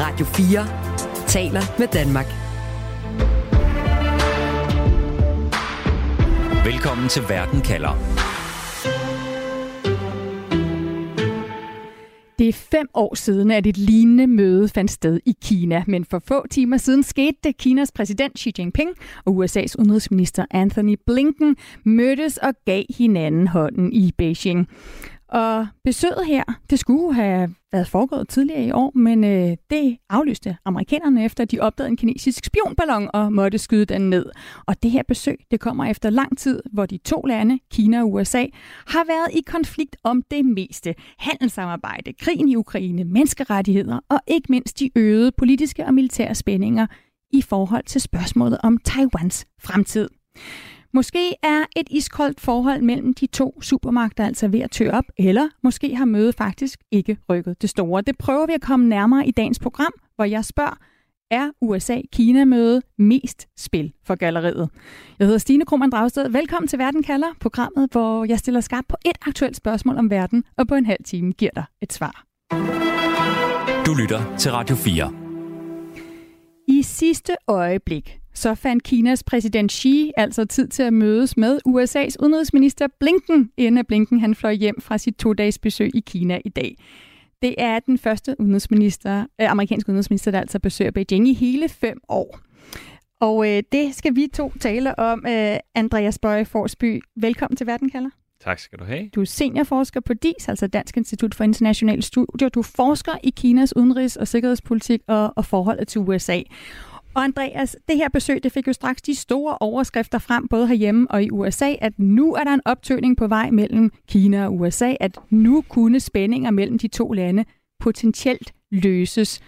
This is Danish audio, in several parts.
Radio 4 taler med Danmark. Velkommen til Verden kalder. Det er fem år siden, at et lignende møde fandt sted i Kina, men for få timer siden skete det. Kinas præsident Xi Jinping og USA's udenrigsminister Anthony Blinken mødtes og gav hinanden hånden i Beijing. Og besøget her, det skulle have været foregået tidligere i år, men øh, det aflyste amerikanerne efter, at de opdagede en kinesisk spionballon og måtte skyde den ned. Og det her besøg, det kommer efter lang tid, hvor de to lande, Kina og USA, har været i konflikt om det meste. Handelssamarbejde, krigen i Ukraine, menneskerettigheder og ikke mindst de øgede politiske og militære spændinger i forhold til spørgsmålet om Taiwans fremtid. Måske er et iskoldt forhold mellem de to supermagter altså ved at tø op, eller måske har mødet faktisk ikke rykket det store. Det prøver vi at komme nærmere i dagens program, hvor jeg spørger, er USA-Kina-møde mest spil for galleriet? Jeg hedder Stine Krohmann Dragsted. Velkommen til Verden kalder, programmet, hvor jeg stiller skarp på et aktuelt spørgsmål om verden, og på en halv time giver dig et svar. Du lytter til Radio 4. I sidste øjeblik så fandt Kinas præsident Xi altså tid til at mødes med USA's udenrigsminister Blinken, inden Blinken han fløj hjem fra sit to-dages besøg i Kina i dag. Det er den første udenrigsminister, øh, amerikanske udenrigsminister, der altså besøger Beijing i hele fem år. Og øh, det skal vi to tale om. Øh, Andreas Bøje Forsby, velkommen til Verden kalder. Tak skal du have. Du er seniorforsker på DIS, altså Dansk Institut for Internationale Studier. Du forsker i Kinas udenrigs- og sikkerhedspolitik og, og forholdet til USA. Og Andreas, det her besøg, det fik jo straks de store overskrifter frem, både herhjemme og i USA, at nu er der en optøning på vej mellem Kina og USA, at nu kunne spændinger mellem de to lande potentielt løses.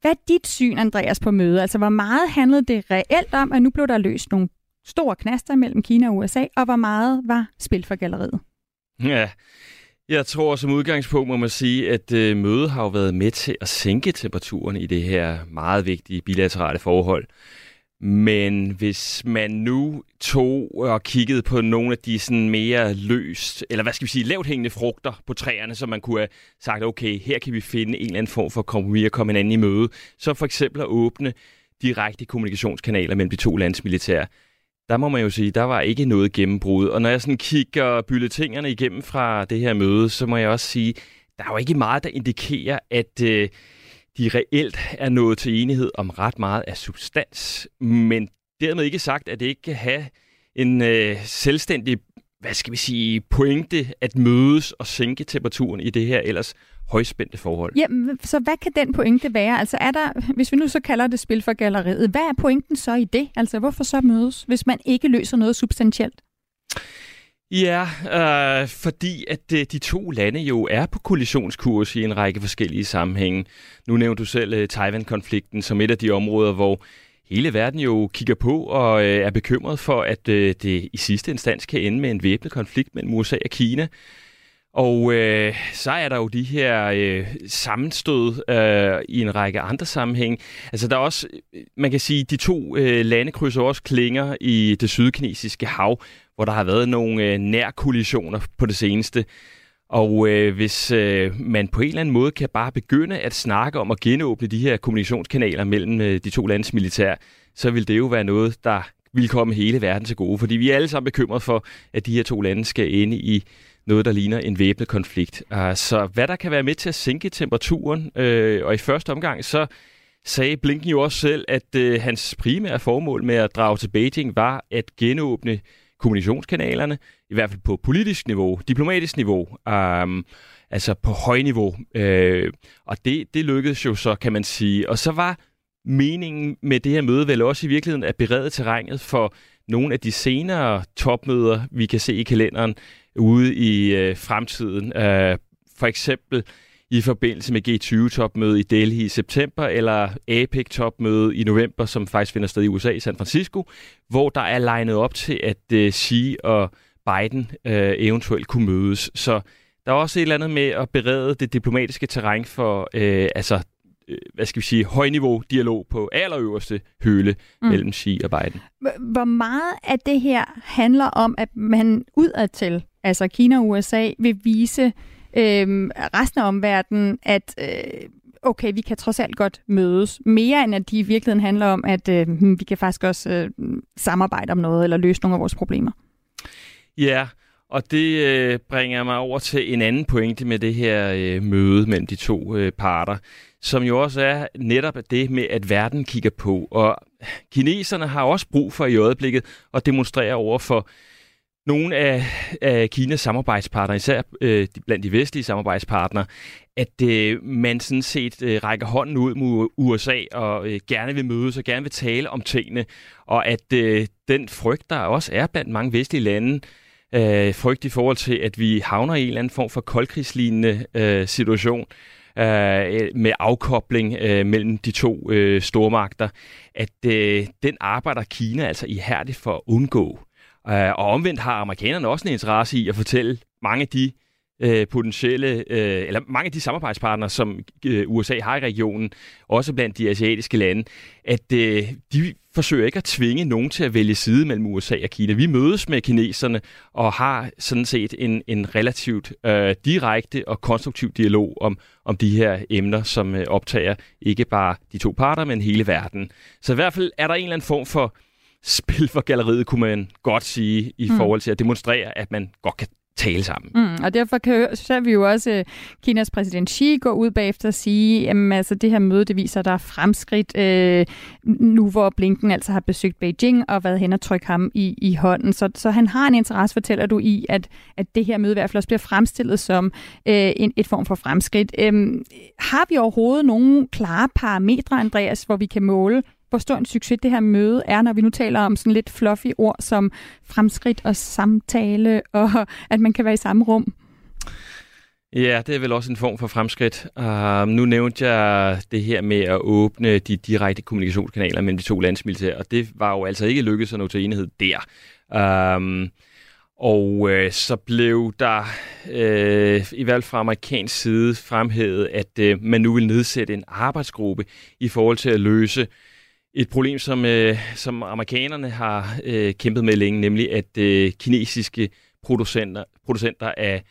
Hvad er dit syn, Andreas, på mødet? Altså, hvor meget handlede det reelt om, at nu blev der løst nogle store knaster mellem Kina og USA, og hvor meget var spil for galleriet? Ja, jeg tror som udgangspunkt må man sige, at øh, mødet har jo været med til at sænke temperaturen i det her meget vigtige bilaterale forhold. Men hvis man nu tog og kiggede på nogle af de sådan mere løst, eller hvad skal vi sige, lavt hængende frugter på træerne, så man kunne have sagt, okay, her kan vi finde en eller anden form for kompromis og komme hinanden i møde. Så for eksempel at åbne direkte kommunikationskanaler mellem de to landes militær der må man jo sige, der var ikke noget gennembrud. Og når jeg sådan kigger bylletingerne igennem fra det her møde, så må jeg også sige, der er jo ikke meget, der indikerer, at øh, de reelt er nået til enighed om ret meget af substans. Men dermed ikke sagt, at det ikke kan have en øh, selvstændig hvad skal vi sige, pointe at mødes og sænke temperaturen i det her ellers højspændte forhold. Jamen, så hvad kan den pointe være? Altså er der, hvis vi nu så kalder det spil for galleriet, hvad er pointen så i det? Altså hvorfor så mødes, hvis man ikke løser noget substantielt? Ja, øh, fordi at øh, de to lande jo er på kollisionskurs i en række forskellige sammenhænge. Nu nævnte du selv øh, Taiwan-konflikten som et af de områder, hvor hele verden jo kigger på og øh, er bekymret for, at øh, det i sidste instans kan ende med en væbnet konflikt mellem USA og Kina. Og øh, så er der jo de her øh, sammenstød øh, i en række andre sammenhæng. Altså der er også, man kan sige, de to øh, lande krydser også klinger i det sydkinesiske hav, hvor der har været nogle øh, nærkollisioner på det seneste. Og øh, hvis øh, man på en eller anden måde kan bare begynde at snakke om at genåbne de her kommunikationskanaler mellem øh, de to landes militær, så vil det jo være noget, der vil komme hele verden til gode. Fordi vi er alle sammen bekymret for, at de her to lande skal ende i noget, der ligner en væbnet konflikt. Uh, så hvad der kan være med til at sænke temperaturen, øh, og i første omgang så sagde Blinken jo også selv, at øh, hans primære formål med at drage til Beijing var at genåbne kommunikationskanalerne, i hvert fald på politisk niveau, diplomatisk niveau, um, altså på højniveau. Uh, øh, og det, det lykkedes jo så, kan man sige. Og så var meningen med det her møde vel også i virkeligheden at berede terrænet for nogle af de senere topmøder, vi kan se i kalenderen ude i øh, fremtiden. Uh, for eksempel i forbindelse med G20-topmødet i Delhi i september, eller APEC-topmødet i november, som faktisk finder sted i USA i San Francisco, hvor der er legnet op til, at uh, Xi og Biden uh, eventuelt kunne mødes. Så der er også et eller andet med at berede det diplomatiske terræn for uh, altså hvad skal vi sige, højniveau dialog på allerøverste hylde mm. mellem Xi og Biden. Hvor meget af det her handler om, at man udadtil, altså Kina og USA, vil vise øh, resten af omverdenen, at øh, okay, vi kan trods alt godt mødes. Mere end at de i virkeligheden handler om, at øh, hmm, vi kan faktisk også øh, samarbejde om noget, eller løse nogle af vores problemer. Ja, og det øh, bringer mig over til en anden pointe med det her øh, møde mellem de to øh, parter, som jo også er netop det med, at verden kigger på. Og kineserne har også brug for i øjeblikket at demonstrere over for nogle af, af Kinas samarbejdspartnere, især øh, blandt de vestlige samarbejdspartnere, at øh, man sådan set øh, rækker hånden ud mod USA og øh, gerne vil mødes og gerne vil tale om tingene, og at øh, den frygt, der også er blandt mange vestlige lande, øh, frygt i forhold til, at vi havner i en eller anden form for koldkrigslignende øh, situation, øh, med afkobling øh, mellem de to øh, stormagter, at øh, den arbejder Kina altså ihærdigt for at undgå. Øh, og omvendt har amerikanerne også en interesse i at fortælle mange af de øh, potentielle, øh, eller mange af de samarbejdspartnere, som øh, USA har i regionen, også blandt de asiatiske lande, at øh, de forsøger ikke at tvinge nogen til at vælge side mellem USA og Kina. Vi mødes med kineserne og har sådan set en, en relativt øh, direkte og konstruktiv dialog om, om de her emner, som øh, optager ikke bare de to parter, men hele verden. Så i hvert fald er der en eller anden form for spil for galleriet, kunne man godt sige, i mm. forhold til at demonstrere, at man godt kan tale sammen. Mm, og derfor kan, så vi jo også uh, Kinas præsident Xi gå ud bagefter og sige, at altså, det her møde det viser, at der er fremskridt uh, nu, hvor Blinken altså har besøgt Beijing og været hen og trykke ham i, i hånden. Så, så han har en interesse, fortæller du, i, at, at det her møde i hvert fald også bliver fremstillet som uh, en, et form for fremskridt. Um, har vi overhovedet nogle klare parametre, Andreas, hvor vi kan måle hvor stor en succes det her møde er, når vi nu taler om sådan lidt fluffy ord som fremskridt og samtale, og at man kan være i samme rum? Ja, det er vel også en form for fremskridt. Uh, nu nævnte jeg det her med at åbne de direkte kommunikationskanaler mellem de to landsmilitære, og det var jo altså ikke lykkedes at nå til enighed der. Uh, og øh, så blev der øh, i hvert fald fra amerikansk side fremhævet, at øh, man nu vil nedsætte en arbejdsgruppe i forhold til at løse et problem, som, øh, som amerikanerne har øh, kæmpet med længe, nemlig at øh, kinesiske producenter, producenter af,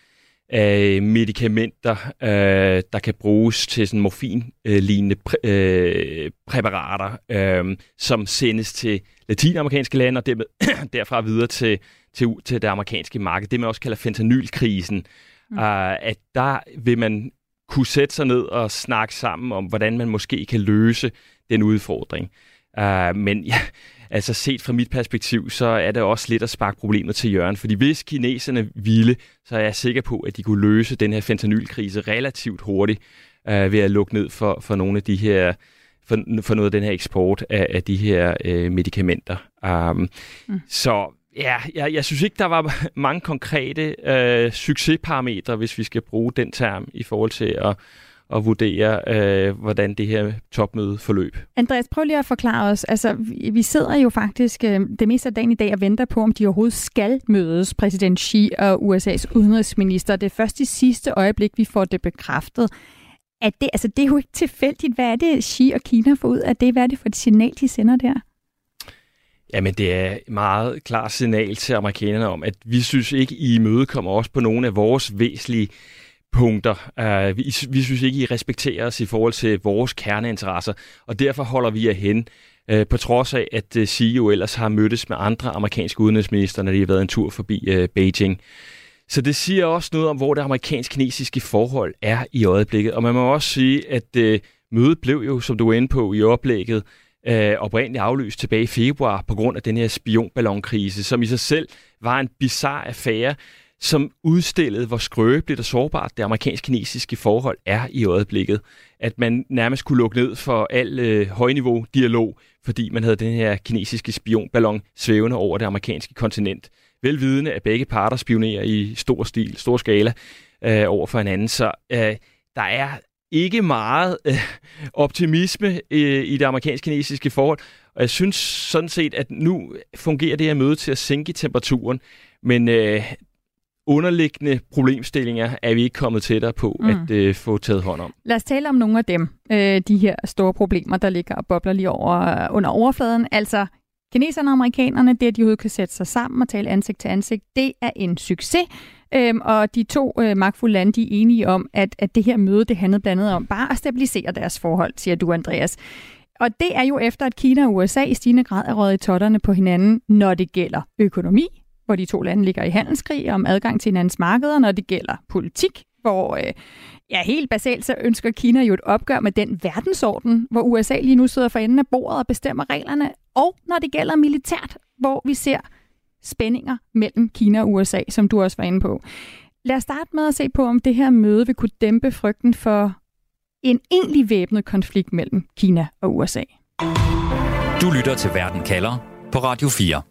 af medicamenter, øh, der kan bruges til sådan morfin-lignende præ, øh, præparater, øh, som sendes til latinamerikanske lande og dermed, derfra videre til, til, til det amerikanske marked. Det man også kalder fentanylkrisen. Mm. Uh, at der vil man kunne sætte sig ned og snakke sammen om, hvordan man måske kan løse den udfordring. Uh, men ja, altså set fra mit perspektiv, så er det også lidt at sparke problemet til hjørne. Fordi hvis kineserne ville, så er jeg sikker på, at de kunne løse den her fentanylkrise relativt hurtigt uh, ved at lukke ned for, for nogle af de her for, for noget af den her eksport af, af de her uh, medicamenter. Um, mm. Så ja, jeg, jeg synes ikke, der var mange konkrete uh, succesparametre, hvis vi skal bruge den term i forhold til at og vurdere, øh, hvordan det her topmøde forløb. Andreas, prøv lige at forklare os. Altså, vi, vi sidder jo faktisk øh, det meste af dagen i dag og venter på, om de overhovedet skal mødes, præsident Xi og USA's udenrigsminister. Det er først i sidste øjeblik, vi får det bekræftet. At det, altså, det er jo ikke tilfældigt. Hvad er det, Xi og Kina får ud af det? Hvad er det for et signal, de sender der? Jamen, det er et meget klart signal til amerikanerne om, at vi synes ikke, I imødekommer os på nogle af vores væsentlige punkter. Uh, vi, vi synes ikke, I respekterer os i forhold til vores kerneinteresser, og derfor holder vi jer hen, uh, på trods af, at øh, uh, CEO ellers har mødtes med andre amerikanske udenrigsminister, når de har været en tur forbi uh, Beijing. Så det siger også noget om, hvor det amerikansk-kinesiske forhold er i øjeblikket. Og man må også sige, at øh, mødet blev jo, som du var inde på i oplægget, øh, oprindeligt aflyst tilbage i februar på grund af den her spionballonkrise, som i sig selv var en bizarre affære, som udstillede, hvor skrøbeligt og sårbart det amerikansk-kinesiske forhold er i øjeblikket. At man nærmest kunne lukke ned for al øh, højniveau dialog, fordi man havde den her kinesiske spionballon svævende over det amerikanske kontinent. Velvidende, at begge parter spionerer i stor stil, stor skala øh, over for hinanden. Så øh, der er ikke meget øh, optimisme øh, i det amerikansk-kinesiske forhold. Og jeg synes sådan set, at nu fungerer det her møde til at sænke temperaturen. Men øh, underliggende problemstillinger er vi ikke kommet tættere på mm. at øh, få taget hånd om. Lad os tale om nogle af dem, øh, de her store problemer, der ligger og bobler lige over under overfladen. Altså kineserne og amerikanerne, det at de overhovedet kan sætte sig sammen og tale ansigt til ansigt, det er en succes. Øhm, og de to øh, magtfulde lande, de er enige om, at, at det her møde, det handlede blandt andet om bare at stabilisere deres forhold, siger du, Andreas. Og det er jo efter, at Kina og USA i stigende grad er røget i totterne på hinanden, når det gælder økonomi, hvor de to lande ligger i handelskrig om adgang til hinandens markeder, når det gælder politik, hvor øh, ja, helt basalt så ønsker Kina jo et opgør med den verdensorden, hvor USA lige nu sidder for enden af bordet og bestemmer reglerne, og når det gælder militært, hvor vi ser spændinger mellem Kina og USA, som du også var inde på. Lad os starte med at se på, om det her møde vil kunne dæmpe frygten for en egentlig væbnet konflikt mellem Kina og USA. Du lytter til Verden kalder på Radio 4.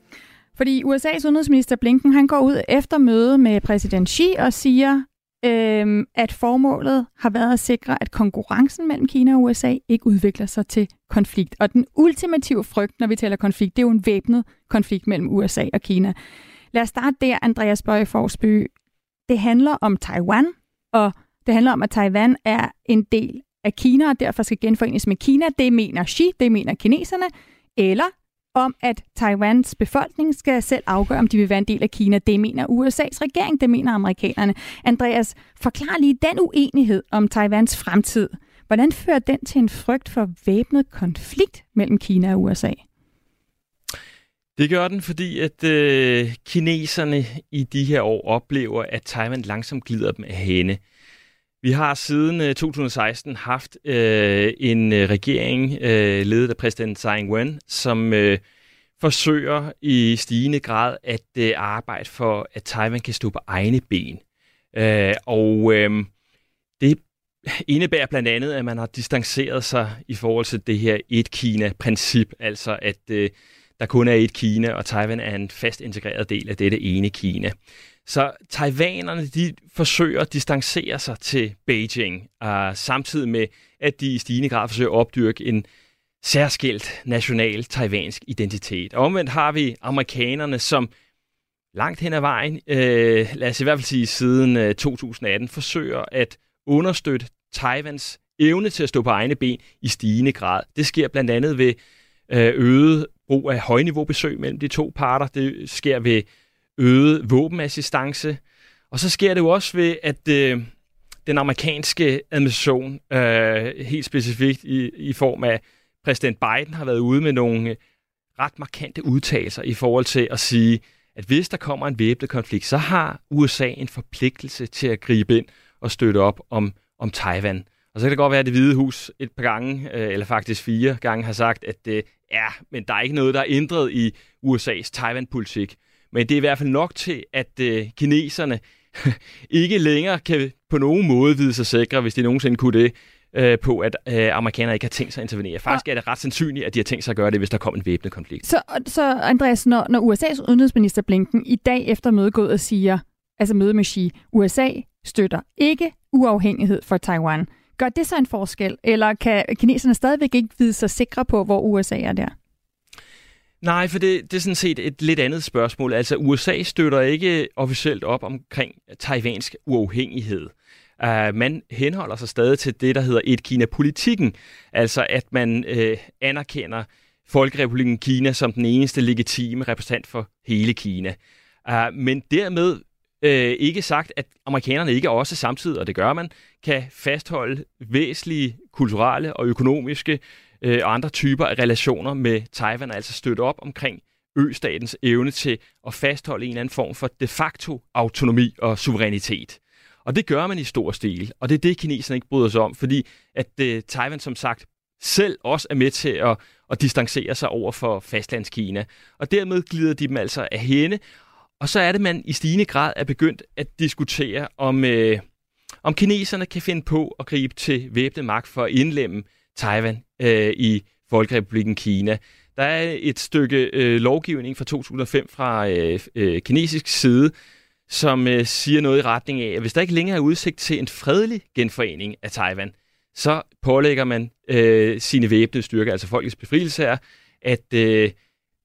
Fordi USA's udenrigsminister Blinken han går ud efter møde med præsident Xi og siger, øh, at formålet har været at sikre, at konkurrencen mellem Kina og USA ikke udvikler sig til konflikt. Og den ultimative frygt, når vi taler konflikt, det er jo en væbnet konflikt mellem USA og Kina. Lad os starte der, Andreas Bøge Forsby. Det handler om Taiwan, og det handler om, at Taiwan er en del af Kina, og derfor skal genforenes med Kina. Det mener Xi, det mener kineserne. Eller om, at Taiwans befolkning skal selv afgøre, om de vil være en del af Kina. Det mener USA's regering, det mener amerikanerne. Andreas, forklar lige den uenighed om Taiwans fremtid. Hvordan fører den til en frygt for væbnet konflikt mellem Kina og USA? Det gør den, fordi at øh, kineserne i de her år oplever, at Taiwan langsomt glider dem af hænde. Vi har siden øh, 2016 haft øh, en øh, regering øh, ledet af præsident Tsai Ing-wen, som øh, forsøger i stigende grad at øh, arbejde for, at Taiwan kan stå på egne ben. Øh, og øh, det indebærer blandt andet, at man har distanceret sig i forhold til det her et-Kina-princip, altså at øh, der kun er et Kina, og Taiwan er en fast integreret del af dette ene Kina. Så taiwanerne, de forsøger at distancere sig til Beijing, uh, samtidig med, at de i stigende grad forsøger at opdyrke en særskilt national taiwansk identitet. Og omvendt har vi amerikanerne, som langt hen ad vejen, øh, lad os i hvert fald sige siden uh, øh, 2018, forsøger at understøtte Taiwans evne til at stå på egne ben i stigende grad. Det sker blandt andet ved øh, øget brug af højniveaubesøg mellem de to parter. Det sker ved øget våbenassistance. Og så sker det jo også ved, at øh, den amerikanske administration, øh, helt specifikt i, i form af præsident Biden, har været ude med nogle øh, ret markante udtalelser i forhold til at sige, at hvis der kommer en væbnet konflikt, så har USA en forpligtelse til at gribe ind og støtte op om, om Taiwan. Og så kan det godt være, at det hvide hus et par gange, øh, eller faktisk fire gange, har sagt, at øh, ja, men der er ikke noget, der er ændret i USA's Taiwan-politik. Men det er i hvert fald nok til, at øh, kineserne ikke længere kan på nogen måde vide sig sikre, hvis de nogensinde kunne det, øh, på, at øh, amerikanere ikke har tænkt sig at intervenere. Faktisk er det ret sandsynligt, at de har tænkt sig at gøre det, hvis der kommer en væbnet konflikt. Så, så Andreas, når, når USA's udenrigsminister Blinken i dag efter mødet gået og siger, altså møde med Xi, USA støtter ikke uafhængighed for Taiwan, gør det så en forskel, eller kan kineserne stadigvæk ikke vide sig sikre på, hvor USA er der? Nej, for det, det er sådan set et lidt andet spørgsmål. Altså, USA støtter ikke officielt op omkring taiwansk uafhængighed. Uh, man henholder sig stadig til det, der hedder et-Kina-politikken. Altså, at man uh, anerkender Folkerepubliken Kina som den eneste legitime repræsentant for hele Kina. Uh, men dermed uh, ikke sagt, at amerikanerne ikke også samtidig, og det gør man, kan fastholde væsentlige kulturelle og økonomiske øh, og andre typer af relationer med Taiwan, altså støtte op omkring østatens evne til at fastholde en eller anden form for de facto autonomi og suverænitet. Og det gør man i stor stil, og det er det, kineserne ikke bryder sig om, fordi at øh, Taiwan som sagt selv også er med til at, at distancere sig over for fastlandskina. Og dermed glider de dem altså af hende, og så er det, man i stigende grad er begyndt at diskutere, om, øh, om kineserne kan finde på at gribe til væbnet magt for at indlemme Taiwan øh, i Folkerepubliken Kina. Der er et stykke øh, lovgivning fra 2005 fra øh, øh, kinesisk side, som øh, siger noget i retning af, at hvis der ikke længere er udsigt til en fredelig genforening af Taiwan, så pålægger man øh, sine væbnede styrker, altså folkets befrielse her, at øh,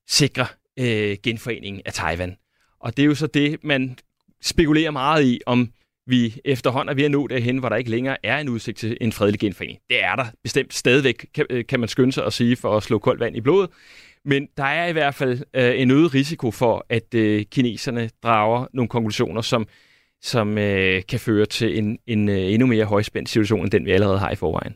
sikre øh, genforeningen af Taiwan. Og det er jo så det, man spekulerer meget i, om vi efterhånden er ved at nå derhen, hvor der ikke længere er en udsigt til en fredelig genforening. Det er der bestemt stadigvæk, kan, øh, kan man skynde sig at sige, for at slå koldt vand i blodet. Men der er i hvert fald øh, en øget risiko for, at øh, kineserne drager nogle konklusioner, som, som øh, kan føre til en, en øh, endnu mere højspændt situation, end den vi allerede har i forvejen.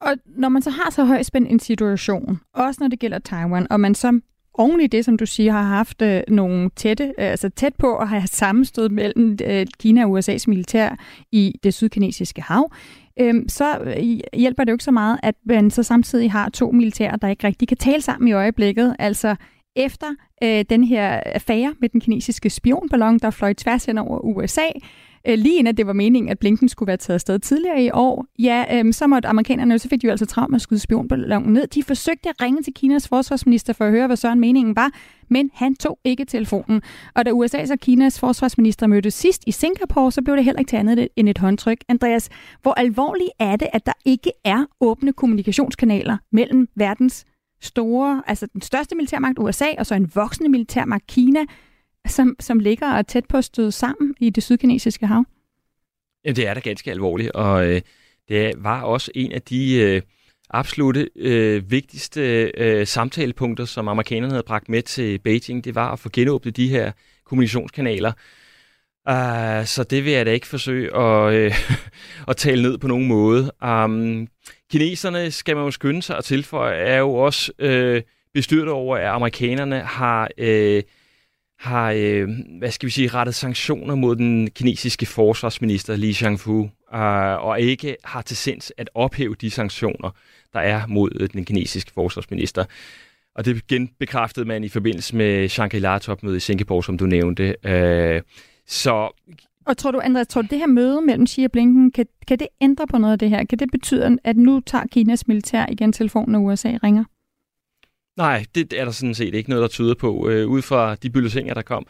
Og når man så har så højspændt en situation, også når det gælder Taiwan, og man så oven i det, som du siger, har haft øh, nogle tætte, øh, altså tæt på at have sammenstød mellem øh, Kina og USA's militær i det sydkinesiske hav, øhm, øh, så hjælper det jo ikke så meget, at man så samtidig har to militærer, der ikke rigtig kan tale sammen i øjeblikket. Altså efter øh, den her affære med den kinesiske spionballon, der fløj tværs hen over USA, øh, lige inden det var meningen, at Blinken skulle være taget afsted tidligere i år, ja, øh, så måtte amerikanerne, så fik de jo altså travlt med at skyde spionballonen ned. De forsøgte at ringe til Kinas forsvarsminister for at høre, hvad Søren meningen var, men han tog ikke telefonen. Og da USA's og Kinas forsvarsminister mødtes sidst i Singapore, så blev det heller ikke til andet end et håndtryk. Andreas, hvor alvorligt er det, at der ikke er åbne kommunikationskanaler mellem verdens store, altså den største militærmagt USA, og så en voksende militærmagt Kina, som, som ligger og tæt på stød sammen i det sydkinesiske hav? Jamen, det er da ganske alvorligt, og øh, det var også en af de øh, absolutte øh, vigtigste øh, samtalepunkter, som amerikanerne havde bragt med til Beijing. Det var at få genåbnet de her kommunikationskanaler. Uh, så det vil jeg da ikke forsøge at, øh, at tale ned på nogen måde. Um, kineserne, skal man jo skynde sig at tilføje, er jo også øh, bestyret over, at amerikanerne har... Øh, har, øh, hvad skal vi sige, rettet sanktioner mod den kinesiske forsvarsminister Li Shangfu, øh, og ikke har til sinds at ophæve de sanktioner, der er mod øh, den kinesiske forsvarsminister. Og det genbekræftede man i forbindelse med Shangri-La-topmødet i Singapore, som du nævnte. Øh, så og tror du, Andreas, tror du, det her møde mellem Xi og Blinken, kan, kan det ændre på noget af det her? Kan det betyde, at nu tager Kinas militær igen telefonen, når USA ringer? Nej, det er der sådan set ikke noget, der tyder på. Øh, ud fra de bulletiner, der kom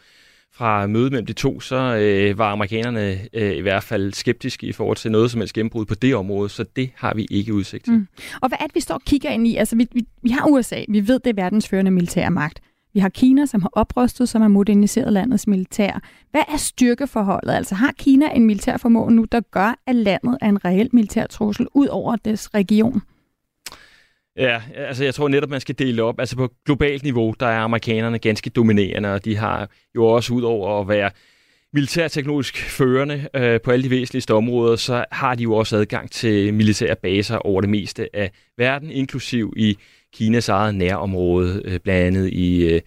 fra mødet mellem de to, så øh, var amerikanerne øh, i hvert fald skeptiske i forhold til noget som helst gennembrud på det område, så det har vi ikke udsigt til. Mm. Og hvad er det, vi står og kigger ind i? Altså, vi, vi, vi har USA, vi ved, det er verdens førende militære magt. Vi har Kina, som har oprustet, som har moderniseret landets militær. Hvad er styrkeforholdet? Altså har Kina en militær formål nu, der gør, at landet er en reel militær trussel ud over dets region? Ja, altså jeg tror netop, man skal dele op. Altså på globalt niveau, der er amerikanerne ganske dominerende, og de har jo også ud over at være militærteknologisk førende øh, på alle de væsentligste områder, så har de jo også adgang til militære baser over det meste af verden, inklusiv i Kinas eget nærområde, øh, blandt andet i, øh,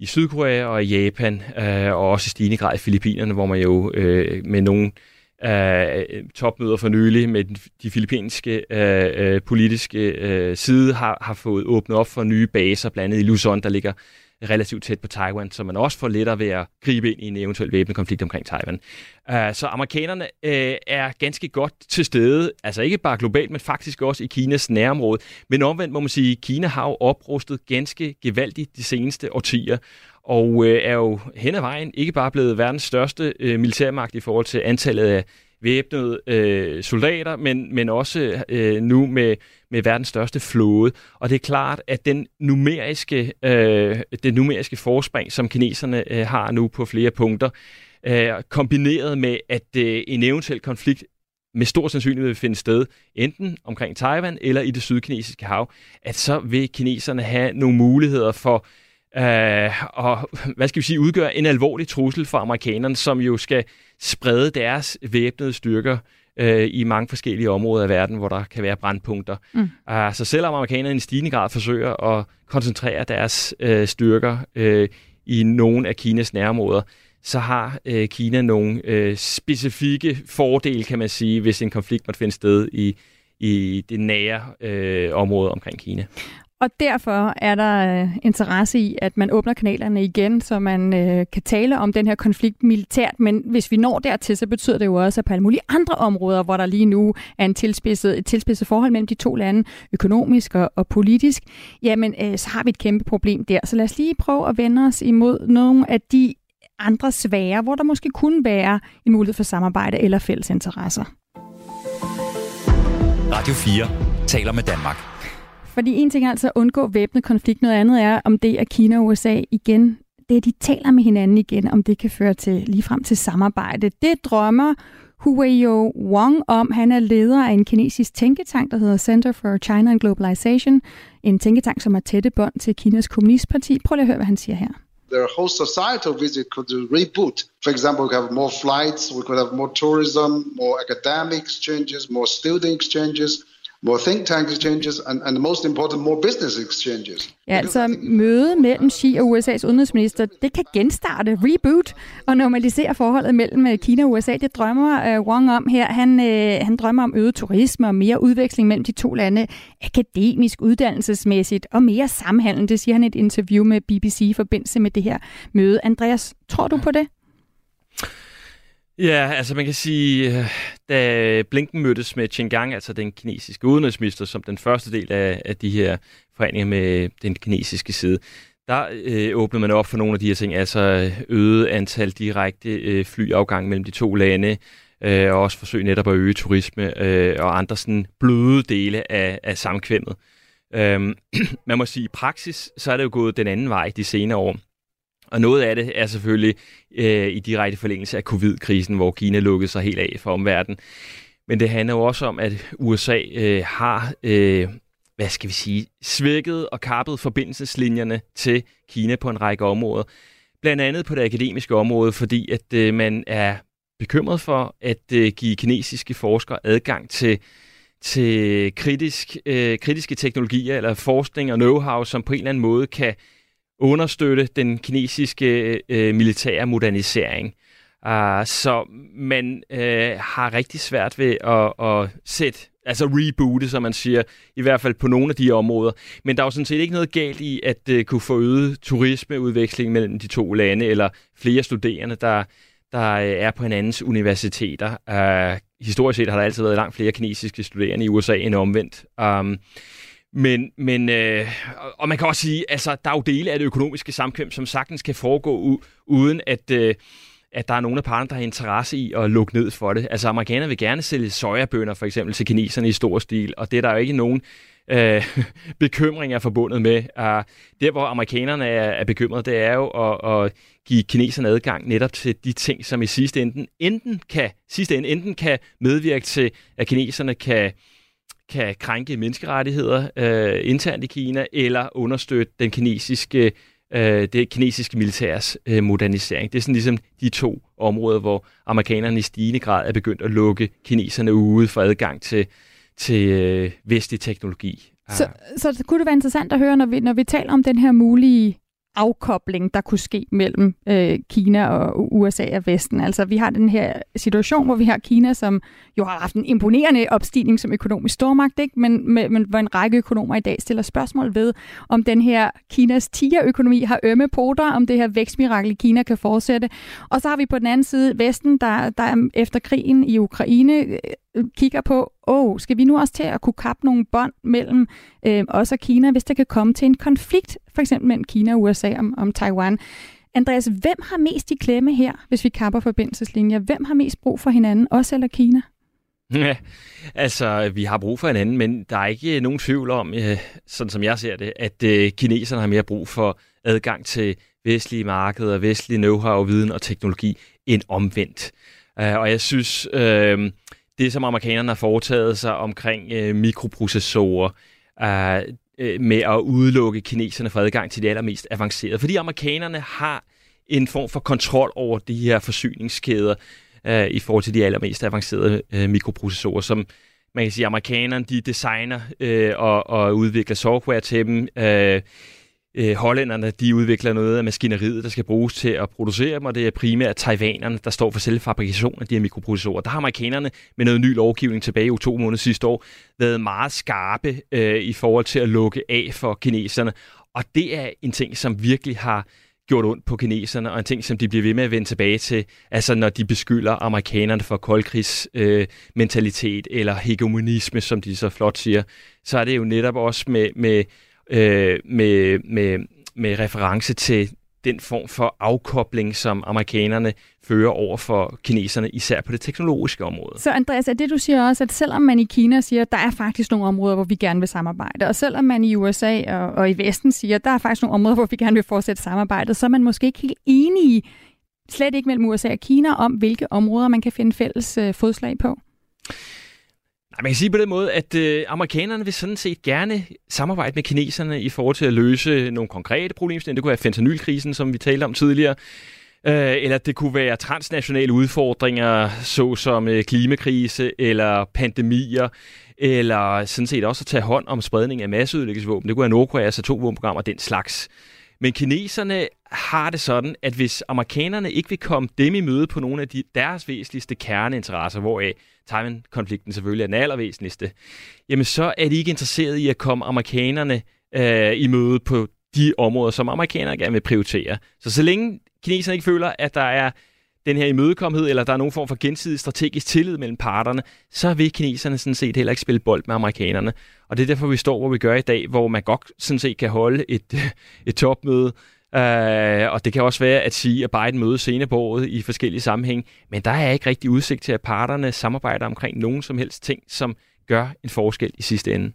i Sydkorea og i Japan, øh, og også i stigende grad i Filippinerne, hvor man jo øh, med nogle øh, Øh, topmøder for nylig med de filippinske øh, øh, politiske øh, side har, har fået åbnet op for nye baser, blandt andet i Luzon, der ligger relativt tæt på Taiwan, så man også får lettere ved at gribe ind i en eventuel væbnet konflikt omkring Taiwan. Uh, så amerikanerne uh, er ganske godt til stede, altså ikke bare globalt, men faktisk også i Kinas nærområde. Men omvendt må man sige, at Kina har jo oprustet ganske gevaldigt de seneste årtier, og øh, er jo hen ad vejen ikke bare blevet verdens største øh, militærmagt i forhold til antallet af væbnede øh, soldater, men, men også øh, nu med, med verdens største flåde. Og det er klart, at den numeriske, øh, den numeriske forspring, som kineserne øh, har nu på flere punkter, øh, kombineret med, at øh, en eventuel konflikt med stor sandsynlighed vil finde sted, enten omkring Taiwan eller i det sydkinesiske hav, at så vil kineserne have nogle muligheder for øh, og hvad skal vi sige, udgør en alvorlig trussel for amerikanerne, som jo skal sprede deres væbnede styrker øh, i mange forskellige områder af verden, hvor der kan være brandpunkter. Mm. Uh, så selvom amerikanerne i stigende grad forsøger at koncentrere deres øh, styrker øh, i nogle af Kinas nærområder, så har øh, Kina nogle øh, specifikke fordele, kan man sige, hvis en konflikt måtte finde sted i, i det nære øh, område omkring Kina. Og derfor er der øh, interesse i, at man åbner kanalerne igen, så man øh, kan tale om den her konflikt militært. Men hvis vi når dertil, så betyder det jo også, at på alle mulige andre områder, hvor der lige nu er en tilspidset, et tilspidset forhold mellem de to lande, økonomisk og, og politisk, jamen øh, så har vi et kæmpe problem der. Så lad os lige prøve at vende os imod nogle af de andre svære, hvor der måske kunne være en mulighed for samarbejde eller fælles interesser. Radio 4 taler med Danmark. Fordi en ting er altså at undgå væbnet konflikt, noget andet er, om det er Kina og USA igen, det de taler med hinanden igen, om det kan føre til lige frem til samarbejde. Det drømmer Huiyo Wang om. Han er leder af en kinesisk tænketank, der hedder Center for China and Globalization. en tænketank, som har tætte bånd til Kinas kommunistparti. Prøv lige at høre, hvad han siger her. their whole societal visit could reboot. For example, we could have more flights, we could have more tourism, more academic exchanges, more student exchanges, more think tank exchanges, and, and most important, more business exchanges. Ja, altså møde mellem Xi og USA's udenrigsminister, det kan genstarte, reboot og normalisere forholdet mellem øh, Kina og USA. Det drømmer uh, Wang om her. Han, uh, han drømmer om øget turisme og mere udveksling mellem de to lande, akademisk, uddannelsesmæssigt og mere samhandel. Det siger han i et interview med BBC i forbindelse med det her møde. Andreas, tror du på det? Ja, altså man kan sige, øh, da Blinken mødtes med Qinggang, altså den kinesiske udenrigsminister, som den første del af, af de her forhandlinger med den kinesiske side, der øh, åbnede man op for nogle af de her ting, altså øget antal direkte øh, flyafgang mellem de to lande, øh, og også forsøg netop at øge turisme øh, og andre sådan bløde dele af, af samkvemmet. Øh, man må sige, i praksis, så er det jo gået den anden vej de senere år. Og noget af det er selvfølgelig øh, i direkte forlængelse af covid-krisen, hvor Kina lukkede sig helt af for omverdenen. Men det handler jo også om, at USA øh, har, øh, hvad skal vi sige, svækket og kappet forbindelseslinjerne til Kina på en række områder. Blandt andet på det akademiske område, fordi at øh, man er bekymret for at øh, give kinesiske forskere adgang til til kritisk, øh, kritiske teknologier eller forskning og know-how, som på en eller anden måde kan understøtte den kinesiske øh, militære modernisering. Uh, så man øh, har rigtig svært ved at, at sætte, altså reboote, som man siger, i hvert fald på nogle af de områder. Men der er jo sådan set ikke noget galt i at øh, kunne få øget turismeudveksling mellem de to lande, eller flere studerende, der, der øh, er på hinandens universiteter. Uh, historisk set har der altid været langt flere kinesiske studerende i USA end omvendt. Um, men, men øh, og man kan også sige, altså, der er jo dele af det økonomiske samkvem, som sagtens kan foregå u- uden at, øh, at der er nogle af parterne, der har interesse i at lukke ned for det. Altså amerikanerne vil gerne sælge sojabønder for eksempel til kineserne i stor stil, og det er der jo ikke nogen øh, bekymringer forbundet med. Uh, der, hvor amerikanerne er, er bekymrede, det er jo at, at give kineserne adgang netop til de ting, som i sidste ende, enten kan, sidste ende enten kan medvirke til, at kineserne kan kan krænke menneskerettigheder øh, internt i Kina, eller understøtte den kinesiske, øh, det kinesiske militærs øh, modernisering. Det er sådan ligesom de to områder, hvor amerikanerne i stigende grad er begyndt at lukke kineserne ude for adgang til, til øh, vestlig teknologi. Så, så kunne det være interessant at høre, når vi, når vi taler om den her mulige afkobling, der kunne ske mellem øh, Kina og USA og Vesten. Altså, vi har den her situation, hvor vi har Kina, som jo har haft en imponerende opstigning som økonomisk stormagt, ikke? Men, men, men hvor en række økonomer i dag stiller spørgsmål ved, om den her Kinas tigerøkonomi har ømme poter, om det her vækstmirakel i Kina kan fortsætte. Og så har vi på den anden side Vesten, der, der efter krigen i Ukraine øh, kigger på, åh, oh, skal vi nu også til at kunne kappe nogle bånd mellem øh, os og Kina, hvis der kan komme til en konflikt, for eksempel mellem Kina og USA om, om Taiwan. Andreas, hvem har mest i klemme her, hvis vi kapper forbindelseslinjer? Hvem har mest brug for hinanden, os eller Kina? Ja, altså, vi har brug for hinanden, men der er ikke øh, nogen tvivl om, øh, sådan som jeg ser det, at øh, kineserne har mere brug for adgang til vestlige markeder, vestlige know-how, viden og teknologi end omvendt. Uh, og jeg synes, øh, det som amerikanerne har foretaget sig omkring øh, mikroprocessorer, øh, øh, med at udelukke kineserne fra adgang til de allermest avancerede. Fordi amerikanerne har en form for kontrol over de her forsyningskæder øh, i forhold til de allermest avancerede øh, mikroprocessorer, som man kan sige, amerikanerne de designer øh, og, og udvikler software til dem. Øh, øh, hollænderne de udvikler noget af maskineriet, der skal bruges til at producere dem, og det er primært taiwanerne, der står for selve fabrikationen af de her mikroprocessorer. Der har amerikanerne med noget ny lovgivning tilbage i oktober måned sidste år været meget skarpe øh, i forhold til at lukke af for kineserne, og det er en ting, som virkelig har gjort ondt på kineserne, og en ting, som de bliver ved med at vende tilbage til, altså når de beskylder amerikanerne for koldkrigsmentalitet øh, eller hegemonisme, som de så flot siger, så er det jo netop også med, med øh, med, med, med reference til den form for afkobling, som amerikanerne fører over for kineserne, især på det teknologiske område. Så Andreas, er det du siger også, at selvom man i Kina siger, at der er faktisk nogle områder, hvor vi gerne vil samarbejde, og selvom man i USA og, og i Vesten siger, at der er faktisk nogle områder, hvor vi gerne vil fortsætte samarbejdet, så er man måske ikke helt enige, slet ikke mellem USA og Kina, om hvilke områder man kan finde fælles øh, fodslag på? Man kan sige på den måde, at øh, amerikanerne vil sådan set gerne samarbejde med kineserne i forhold til at løse nogle konkrete problemstillinger. Det kunne være fentanylkrisen, som vi talte om tidligere. Øh, eller det kunne være transnationale udfordringer, såsom øh, klimakrise eller pandemier, eller sådan set også at tage hånd om spredning af masseødelæggelsesvåben. Det kunne være Nordkoreas atomvåbenprogram og den slags. Men kineserne har det sådan, at hvis amerikanerne ikke vil komme dem i møde på nogle af de, deres væsentligste kerneinteresser, hvoraf Taiwan-konflikten selvfølgelig er den allervæsentligste, jamen så er de ikke interesseret i at komme amerikanerne øh, i møde på de områder, som amerikanerne gerne vil prioritere. Så så længe kineserne ikke føler, at der er den her imødekomhed, eller der er nogen form for gensidig strategisk tillid mellem parterne, så vil kineserne sådan set heller ikke spille bold med amerikanerne. Og det er derfor, vi står, hvor vi gør i dag, hvor man godt sådan set kan holde et, et topmøde, Uh, og det kan også være at sige, at Biden mødes senere på året i forskellige sammenhæng, men der er ikke rigtig udsigt til, at parterne samarbejder omkring nogen som helst ting, som gør en forskel i sidste ende.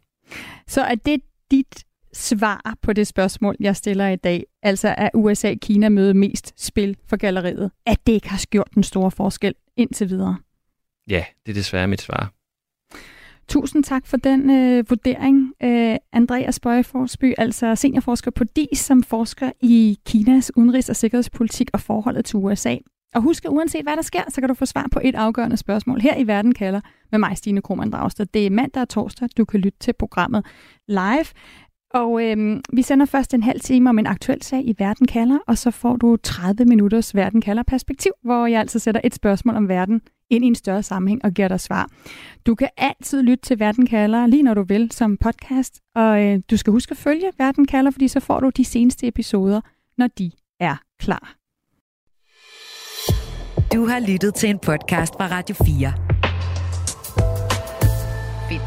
Så er det dit svar på det spørgsmål, jeg stiller i dag, altså er USA-Kina-møde mest spil for galleriet, at det ikke har gjort den store forskel indtil videre? Ja, det er desværre mit svar. Tusind tak for den øh, vurdering, øh, Andreas Bøjeforsby, altså seniorforsker på DIS, som forsker i Kinas udenrigs- og sikkerhedspolitik og forholdet til USA. Og husk, at uanset hvad der sker, så kan du få svar på et afgørende spørgsmål her i Verden kalder med mig, Stine Krohmann Dragsted. Det er mandag og torsdag, du kan lytte til programmet live. Og øhm, vi sender først en halv time om en aktuel sag i Verden kalder, og så får du 30 minutters Verden kalder perspektiv, hvor jeg altså sætter et spørgsmål om verden ind i en større sammenhæng og giver dig svar. Du kan altid lytte til Verden kalder, lige når du vil, som podcast, og øh, du skal huske at følge Verden kalder, fordi så får du de seneste episoder, når de er klar. Du har lyttet til en podcast fra Radio 4.